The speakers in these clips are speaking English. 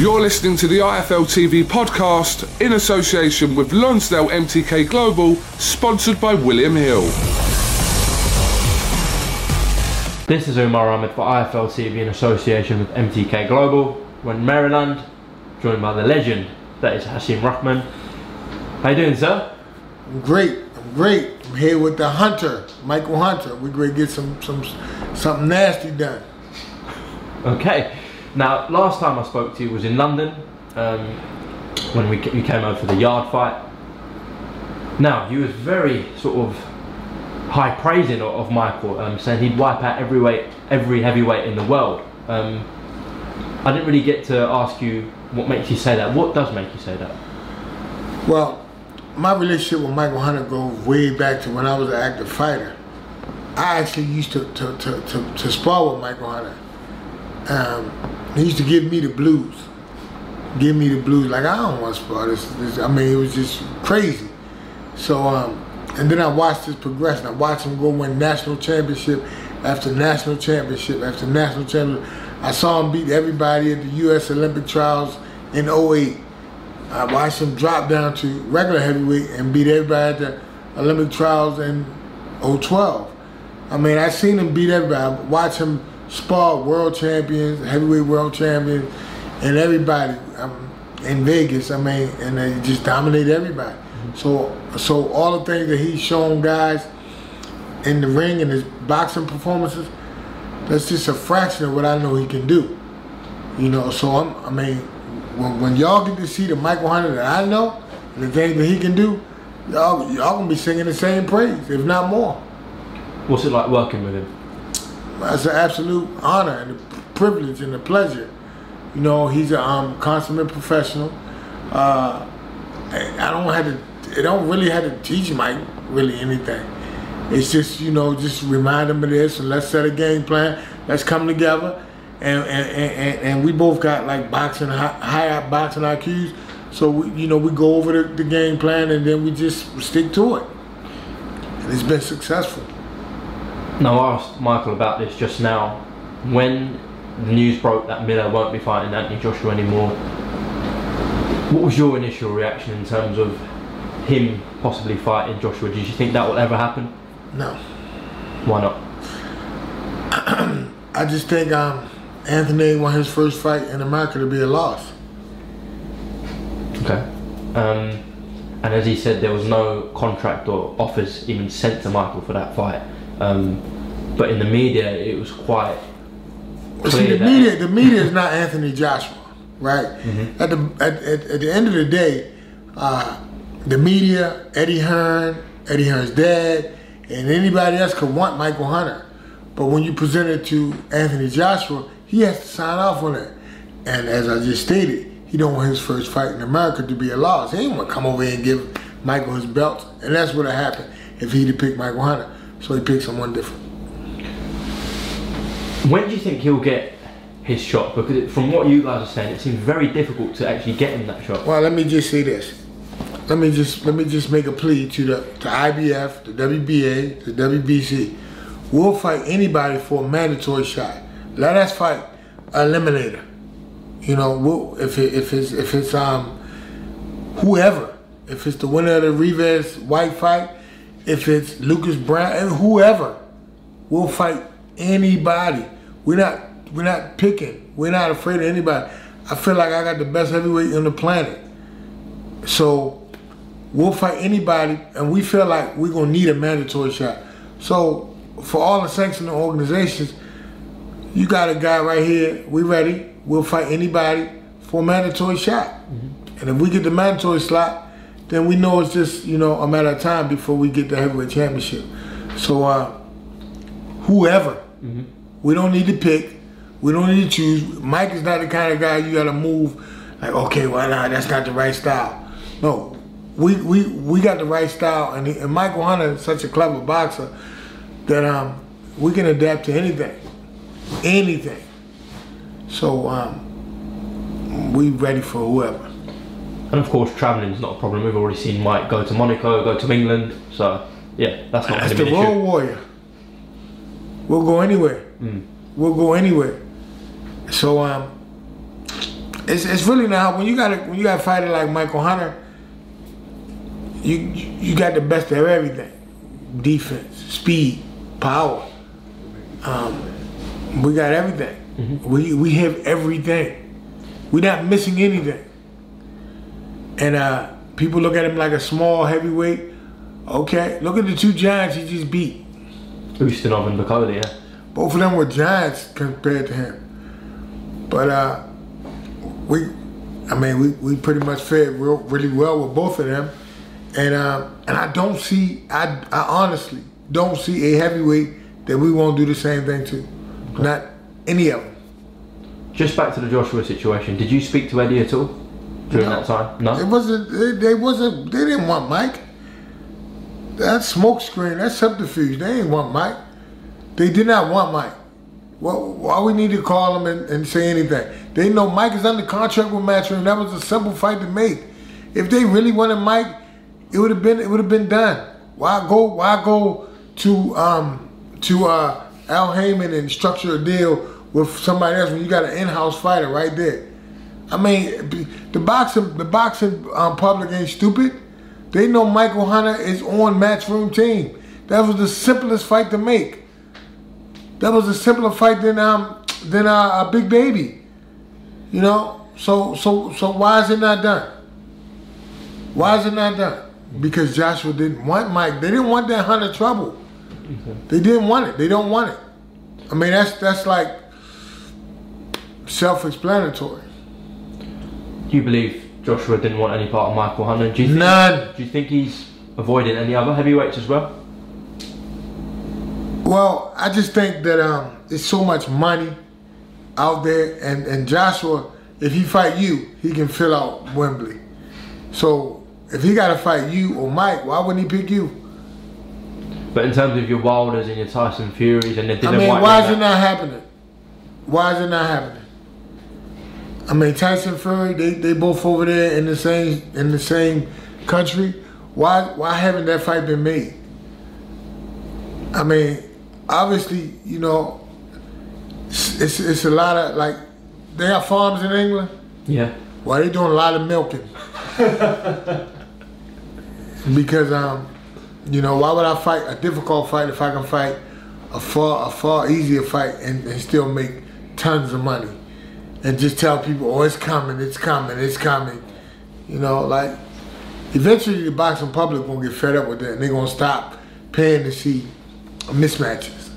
You're listening to the IFL TV podcast in association with Lonsdale MTK Global, sponsored by William Hill. This is Umar Ahmed for IFL TV in association with MTK Global. We're in Maryland, joined by the legend that is Hasim Rahman. How you doing, sir? I'm great. I'm great. I'm here with the Hunter, Michael Hunter. We're going to get some some something nasty done. Okay. Now, last time I spoke to you was in London um, when we you came over for the yard fight. Now, you was very sort of high praising of, Michael, um, saying he'd wipe out every weight, every heavyweight in the world. Um, I didn't really get to ask you what makes you say that. What does make you say that? Well, my relationship with Michael Hunter goes way back to when I was an active fighter. I actually used to to, to, to, to spar with Michael Hunter. Um, he used to give me the blues. Give me the blues. Like, I don't want to spar this, this. I mean, it was just crazy. So, um, and then I watched his progression. I watched him go win national championship after national championship after national championship. I saw him beat everybody at the U.S. Olympic trials in 08. I watched him drop down to regular heavyweight and beat everybody at the Olympic trials in 012. I mean, I seen him beat everybody. I watched him spar world champions, heavyweight world champions, and everybody um, in Vegas. I mean, and they just dominate everybody. So, so all the things that he's shown guys in the ring and his boxing performances, that's just a fraction of what I know he can do. You know, so I'm, I mean, when, when y'all get to see the Michael Hunter that I know and the things that he can do, y'all, y'all gonna be singing the same praise, if not more. What's it like working with him? It's an absolute honor and a privilege and a pleasure. You know, he's a um, consummate professional. Uh, I don't have to. I don't really have to teach Mike really anything. It's just you know, just remind him of this and let's set a game plan. Let's come together, and and, and, and we both got like boxing high, high boxing IQs. So we, you know, we go over the, the game plan and then we just stick to it. And it's been successful. Now, I asked Michael about this just now. When the news broke that Miller won't be fighting Anthony Joshua anymore, what was your initial reaction in terms of him possibly fighting Joshua? Did you think that will ever happen? No. Why not? I just think um, Anthony want his first fight in America to be a loss. Okay. Um, and as he said, there was no contract or offers even sent to Michael for that fight. Um, but in the media, it was quite see, the that media, the media is not Anthony Joshua, right? At the at, at, at the end of the day, uh, the media, Eddie Hearn, Eddie Hearn's dad, and anybody else could want Michael Hunter, but when you present it to Anthony Joshua, he has to sign off on it. And as I just stated, he don't want his first fight in America to be a loss. He ain't want to come over here and give Michael his belt, and that's what happened if he'd picked Michael Hunter. So he picked someone different. When do you think he'll get his shot? Because it, from what you guys are saying, it seems very difficult to actually get him that shot. Well, let me just say this. Let me just let me just make a plea to the to IBF, the WBA, the WBC. We'll fight anybody for a mandatory shot. Let us fight a eliminator. You know, we'll, if it, if it's if it's um whoever, if it's the winner of the Rivas Whyte fight, if it's Lucas Browne, and whoever, we'll fight anybody. We're not we're not picking. We're not afraid of anybody. I feel like I got the best heavyweight on the planet. So we'll fight anybody, and we feel like we're gonna need a mandatory shot. So for all the sanctioning organizations, you got a guy right here. We ready. We'll fight anybody for a mandatory shot. Mm-hmm. And if we get the mandatory slot, then we know it's just you know a matter of time before we get the heavyweight championship. So uh, whoever, we don't need to pick. We don't need to choose. Mike is not the kind of guy you got to move like okay, well nah, that's not the right style. No, we we we got the right style, and, he, and Michael Hunter is such a clever boxer that um we can adapt to anything, anything. So um, we ready for whoever. And of course, travelling is not a problem. We've already seen Mike go to Monaco, go to England. So yeah, that's not That's the an road issue. warrior. We'll go anywhere. We'll go anywhere. So um, it's it's really now when you got a when you got a fighter like Michael Hunter, you you got the best of everything: defense, speed, power. Um, we got everything. We we have everything. We're not missing anything. And uh, people look at him like a small heavyweight. Okay, look at the two giants he just beat. Ustinov and Bakole, yeah. Both of them were giants compared to him. But uh, we, I mean, we, we pretty much fared real, really well with both of them. And uh, and I don't see, I, I honestly don't see a heavyweight that we won't do the same thing to. Not any of them. Just back to the Joshua situation. Did you speak to Eddie at all during No. that time? No. It wasn't. They, they wasn't. They didn't want Mike. That smoke screen. That subterfuge. They didn't want Mike. They did not want Mike. Well, why we need to call him and, and say anything? They know Mike is under contract with Matchroom. That was a simple fight to make. If they really wanted Mike, it would have been. It would have been done. Why go? Why go to um to uh Al Haymon and structure a deal with somebody else when you got an in-house fighter right there? I mean, the boxing, the boxing um, public ain't stupid. They know Michael Hunter is on Matchroom team. That was the simplest fight to make. That was a simpler fight than um than uh, a big baby. You know, so so so why is it not done? Why is it not done? Because Joshua didn't want Mike. They didn't want that Hunter trouble. They didn't want it. They don't want it. I mean, that's that's like self-explanatory. Do you believe Joshua didn't want any part of Michael Hunter? Do you think, None. Do you think he's avoiding any other heavyweights as well? Well, I just think that um, there's so much money out there, and, and Joshua, if he fight you, he can fill out Wembley. So if he got to fight you or Mike, why wouldn't he pick you? But in terms of your Wilders and your Tyson Furies and the Dillian I mean, Whyte, why is rematch- it not happening? Why is it not happening? I mean, Tyson Fury, they, they both over there in the same in the same country. Why why haven't that fight been made? I mean, obviously, you know, it's it's, it's a lot of like they have farms in England. Yeah. Well, they doing a lot of milking because um, you know, why would I fight a difficult fight if I can fight a far a far easier fight and, and still make tons of money and just tell people, oh, it's coming, it's coming, it's coming. You know, like eventually the boxing public gonna get fed up with that and they're gonna stop paying to see mismatches.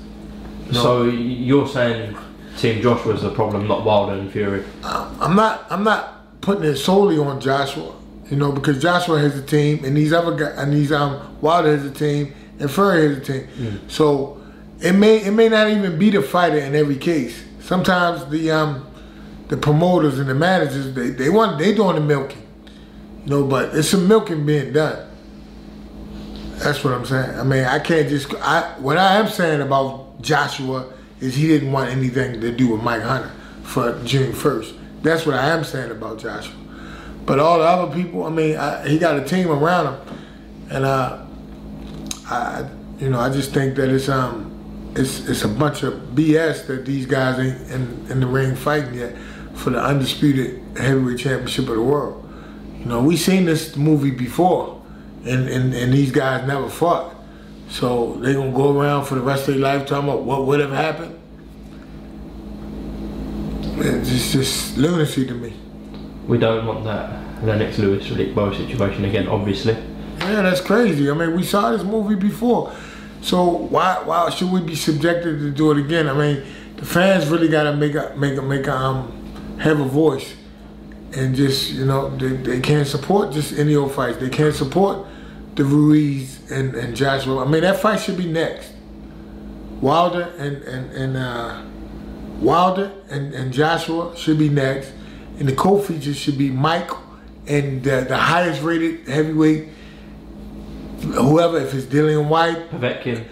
So you're saying Team Joshua's the problem, not Wilder and Fury? I'm not I'm not putting it solely on Joshua, you know, because Joshua has a team and these other guys and these um Wilder has a team and Fury has a team. So it may it may not even be the fighter in every case. Sometimes the um the promoters and the managers they, they want they doing the milking. You know, but it's some milking being done. That's what I'm saying. I mean, I can't just I what I am saying about Joshua is he didn't want anything to do with Mike Hunter for June 1st. That's what I am saying about Joshua. But all the other people, I mean, I, he got a team around him, and uh, I, you know, I just think that it's um, it's it's a bunch of BS that these guys ain't in, in the ring fighting yet for the undisputed heavyweight championship of the world. You know, we seen this movie before, and, and, and these guys never fought. So they gonna go around for the rest of their life talking about what would have happened. It's just lunacy to me. We don't want that Lennox Lewis Riddick Bowe situation again, obviously. Yeah, that's crazy. I mean, we saw this movie before. So why why should we be subjected to do it again? I mean, the fans really gotta make a make a make a um have a voice and just you know they, they can't support just any old fights. They can't support the Ruiz and, and Joshua. I mean that fight should be next. Wilder and and, and uh, Wilder and, and Joshua should be next, and the co-features should be Mike and the, the highest rated heavyweight, whoever, if it's Dillian Whyte, Povetkin.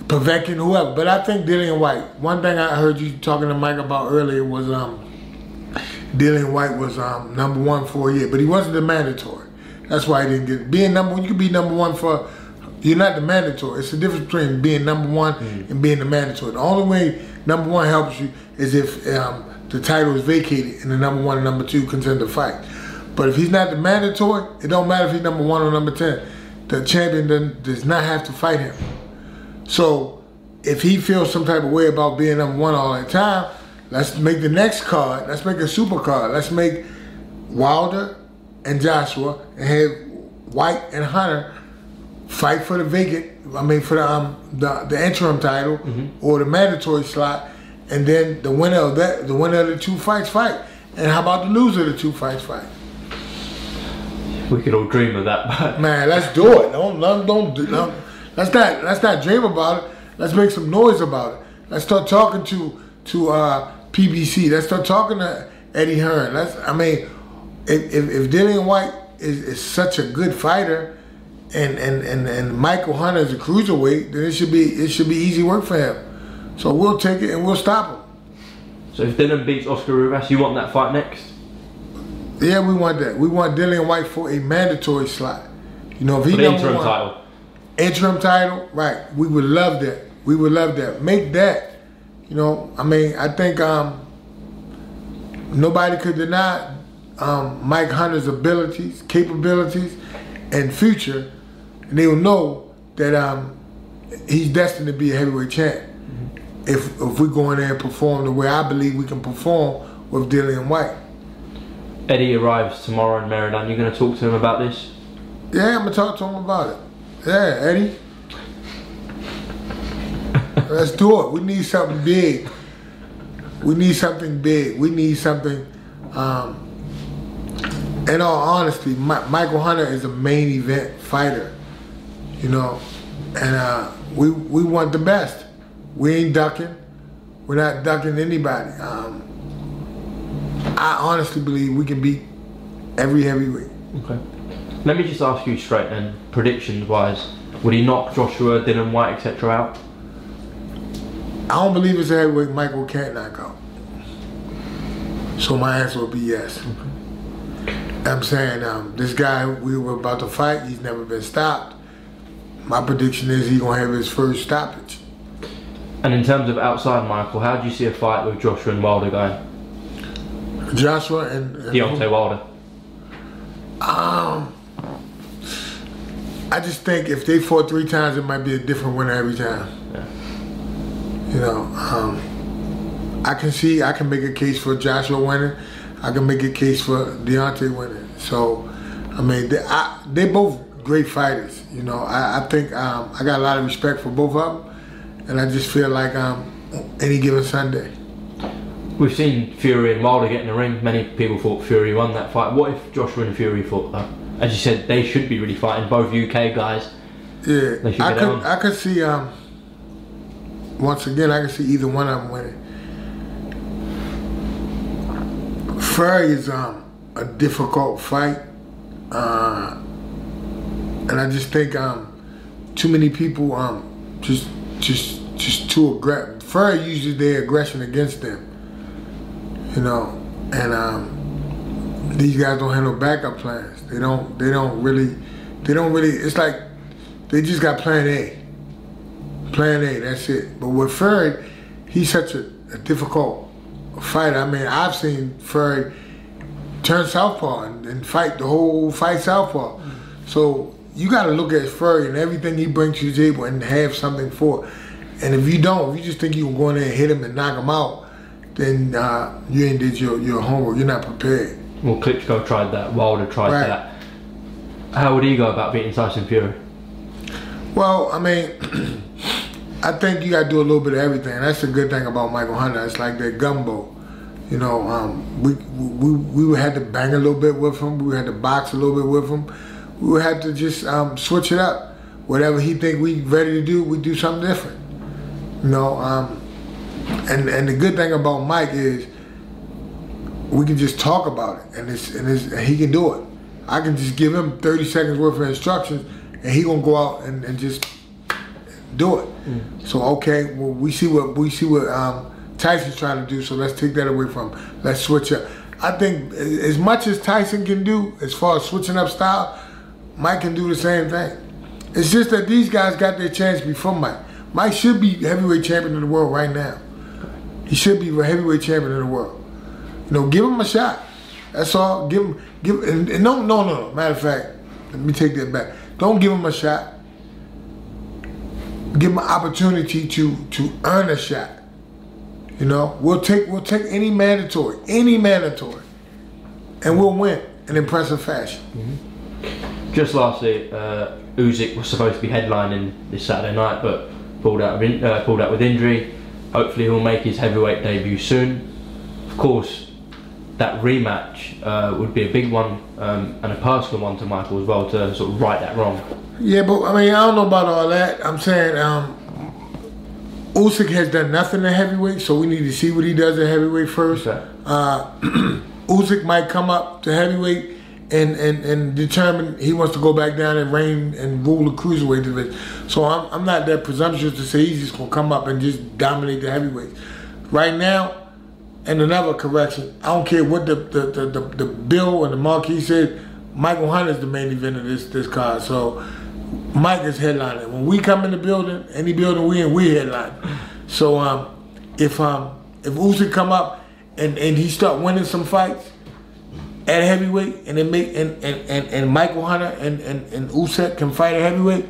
Povetkin, whoever. But I think Dillian Whyte. One thing I heard you talking to Mike about earlier was um, Dillian Whyte was um, number one for a year, but he wasn't the mandatory. That's why he didn't get. Being number one, you could be number one for. You're not the mandatory. It's the difference between being number one and being the mandatory. The only way number one helps you is if um, the title is vacated and the number one and number two contender fight. But if he's not the mandatory, it don't matter if he's number one or number ten. The champion doesn't- does not have to fight him. So if he feels some type of way about being number one all the time, let's make the next card. Let's make a super card. Let's make Wilder and Joshua and have Whyte and Hunter fight for the vacant. I mean, for the um the, the interim title or the mandatory slot, and then the winner of that, the winner of the two fights fight. And how about the loser of the two fights fight? We could all dream of that, but Man, let's do it. Don't don't don't, do- let's not let's not dream about it. Let's make some noise about it. Let's start talking to to uh, PBC. Let's start talking to Eddie Hearn. Let's I mean, if if, if Dillian Whyte is, is such a good fighter, and, and and and Michael Hunter is a cruiserweight, then it should be it should be easy work for him. So we'll take it and we'll stop him. so if Dillian beats Oscar Rivas, you want that fight next? Yeah, we want that. We want Dillian Whyte for a mandatory slot. You know, if he For the interim one- title. interim title, right? We would love that. We would love that. Make that. You know, I mean, I think um, nobody could deny um, Mike Hunter's abilities, capabilities, and future, and they will know that um, he's destined to be a heavyweight champ. If if we go in there and perform the way I believe we can perform with Dillian Whyte. Eddie arrives tomorrow in Maryland. You're going to talk to him about this? Yeah, I'm gonna talk to him about it. Yeah, Eddie. Let's do it. We need something big. We need something big. We need something. Um, in all honesty, Mi- Michael Hunter is a main event fighter. You know, and uh, we we want the best. We ain't ducking. We're not ducking anybody. Um, I honestly believe we can beat every heavyweight. Okay. Let me just ask you straight then, predictions wise, would he knock Joshua, Dillian Whyte, etc. out? I don't believe it's a heavyweight Michael can't knock out. So my answer would be yes. I'm saying um, this guy we were about to fight, he's never been stopped. My prediction is he's gonna have his first stoppage. And in terms of outside Michael, how do you see a fight with Joshua and Wilder going? Joshua and, and Deontay Wilder. Um, I just think if they fought three times, it might be a different winner every time. You know, um, I can see, I can make a case for Joshua winning. I can make a case for Deontay winning. So, I mean, they, I, they both great fighters. You know, I, I think um, I got a lot of respect for both of them, and I just feel like um, any given Sunday. We've seen Fury and Wilder get in the ring. Many people thought Fury won that fight. What if Joshua and Fury fought though? As you said, they should be really fighting. Both UK guys. Yeah, I could. I could see. Um, once again, I can see either one of them winning. Fury is um, a difficult fight, uh, and I just think um, too many people um, just just just too aggressive. Fury uses their aggression against them. You know, and um, these guys don't have no backup plans. They don't. They don't really. They don't really. It's like they just got Plan A. Plan A. That's it. But with Fury, he's such a, a difficult fighter. I mean, I've seen Fury turn southpaw and, and fight the whole fight southpaw. So you got to look at Fury and everything he brings to the table and have something for. it. And if you don't, if you just think you can go in there and hit him and knock him out, then uh, you ain't did your, your homework. You're not prepared. Well, Klitschko tried that. Wilder tried Right. that. How would he go about beating Tyson Fury? Well, I mean, I think you got to do a little bit of everything. That's the good thing about Michael Hunter. It's like that gumbo. You know, um, we, we we have to bang a little bit with him. We had to box a little bit with him. We had to just um, switch it up. Whatever he think we ready to do, we do something different. You know, um, and and the good thing about Mike is we can just talk about it, and it's and, it's, and he can do it. I can just give him 30 seconds worth of instructions, and he gonna go out and, and just do it. So okay, well we see what we see what um, Tyson's trying to do. So let's take that away from him. Let's switch up. I think as much as Tyson can do, as far as switching up style, Mike can do the same thing. It's just that these guys got their chance before Mike. Mike should be heavyweight champion of the world right now. He should be the heavyweight champion of the world. You know, give him a shot. That's all. Give him, give, and, and no, no, no. Matter of fact, let me take that back. Don't give him a shot. Give him an opportunity to to earn a shot. You know, we'll take we'll take any mandatory, any mandatory, and we'll win in impressive fashion. Just lastly, uh, Usyk was supposed to be headlining this Saturday night, but pulled out of in, uh, pulled out with injury. Hopefully, he'll make his heavyweight debut soon. Of course, that rematch uh, would be a big one um, and a personal one to Michael as well to sort of right that wrong. Yeah, but I mean, I don't know about all that. I'm saying um, Usyk has done nothing in heavyweight, so we need to see what he does at heavyweight first. Okay. Uh, Usyk might come up to heavyweight and, and, and determine he wants to go back down and reign and rule the cruiserweight division. So I'm, I'm not that presumptuous to say he's just gonna come up and just dominate the heavyweight. Right now, and another correction, I don't care what the the, the, the, the bill and the marquee said, Michael Hunter is the main event of this this card. So Mike is headlining. When we come in the building, any building we in, we headline. So um, if um, if Usyk come up and, and he start winning some fights at heavyweight, and then make and, and, and, and Michael Hunter and, and, and Usyk can fight at heavyweight,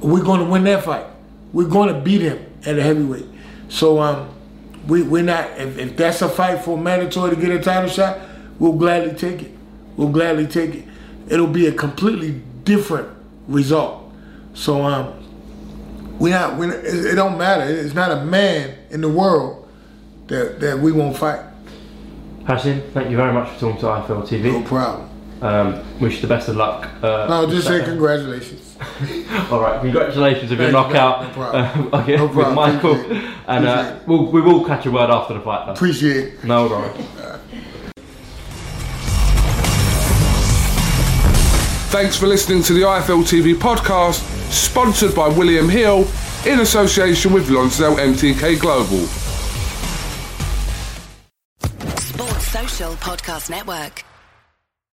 we're going to win that fight. We're going to beat him at a heavyweight. So um, we we're not. If, if that's a fight for mandatory to get a title shot, we'll gladly take it. We'll gladly take it. It'll be a completely different result. So um, we not. We not, it, don't matter. It's not a man in the world that that we won't fight. Hassan, thank you very much for talking to IFL TV. No problem. Um, wish you the best of luck. Uh, No, just say congratulations. All right, congratulations with your knockout. no uh, okay, No with Michael, appreciate and uh, we'll, we will catch a word after the fight. Though. Appreciate it. No worries. Thanks for listening to the IFL TV podcast, sponsored by William Hill in association with Lonsdale MTK Global. Sports Social Podcast Network.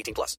18 plus.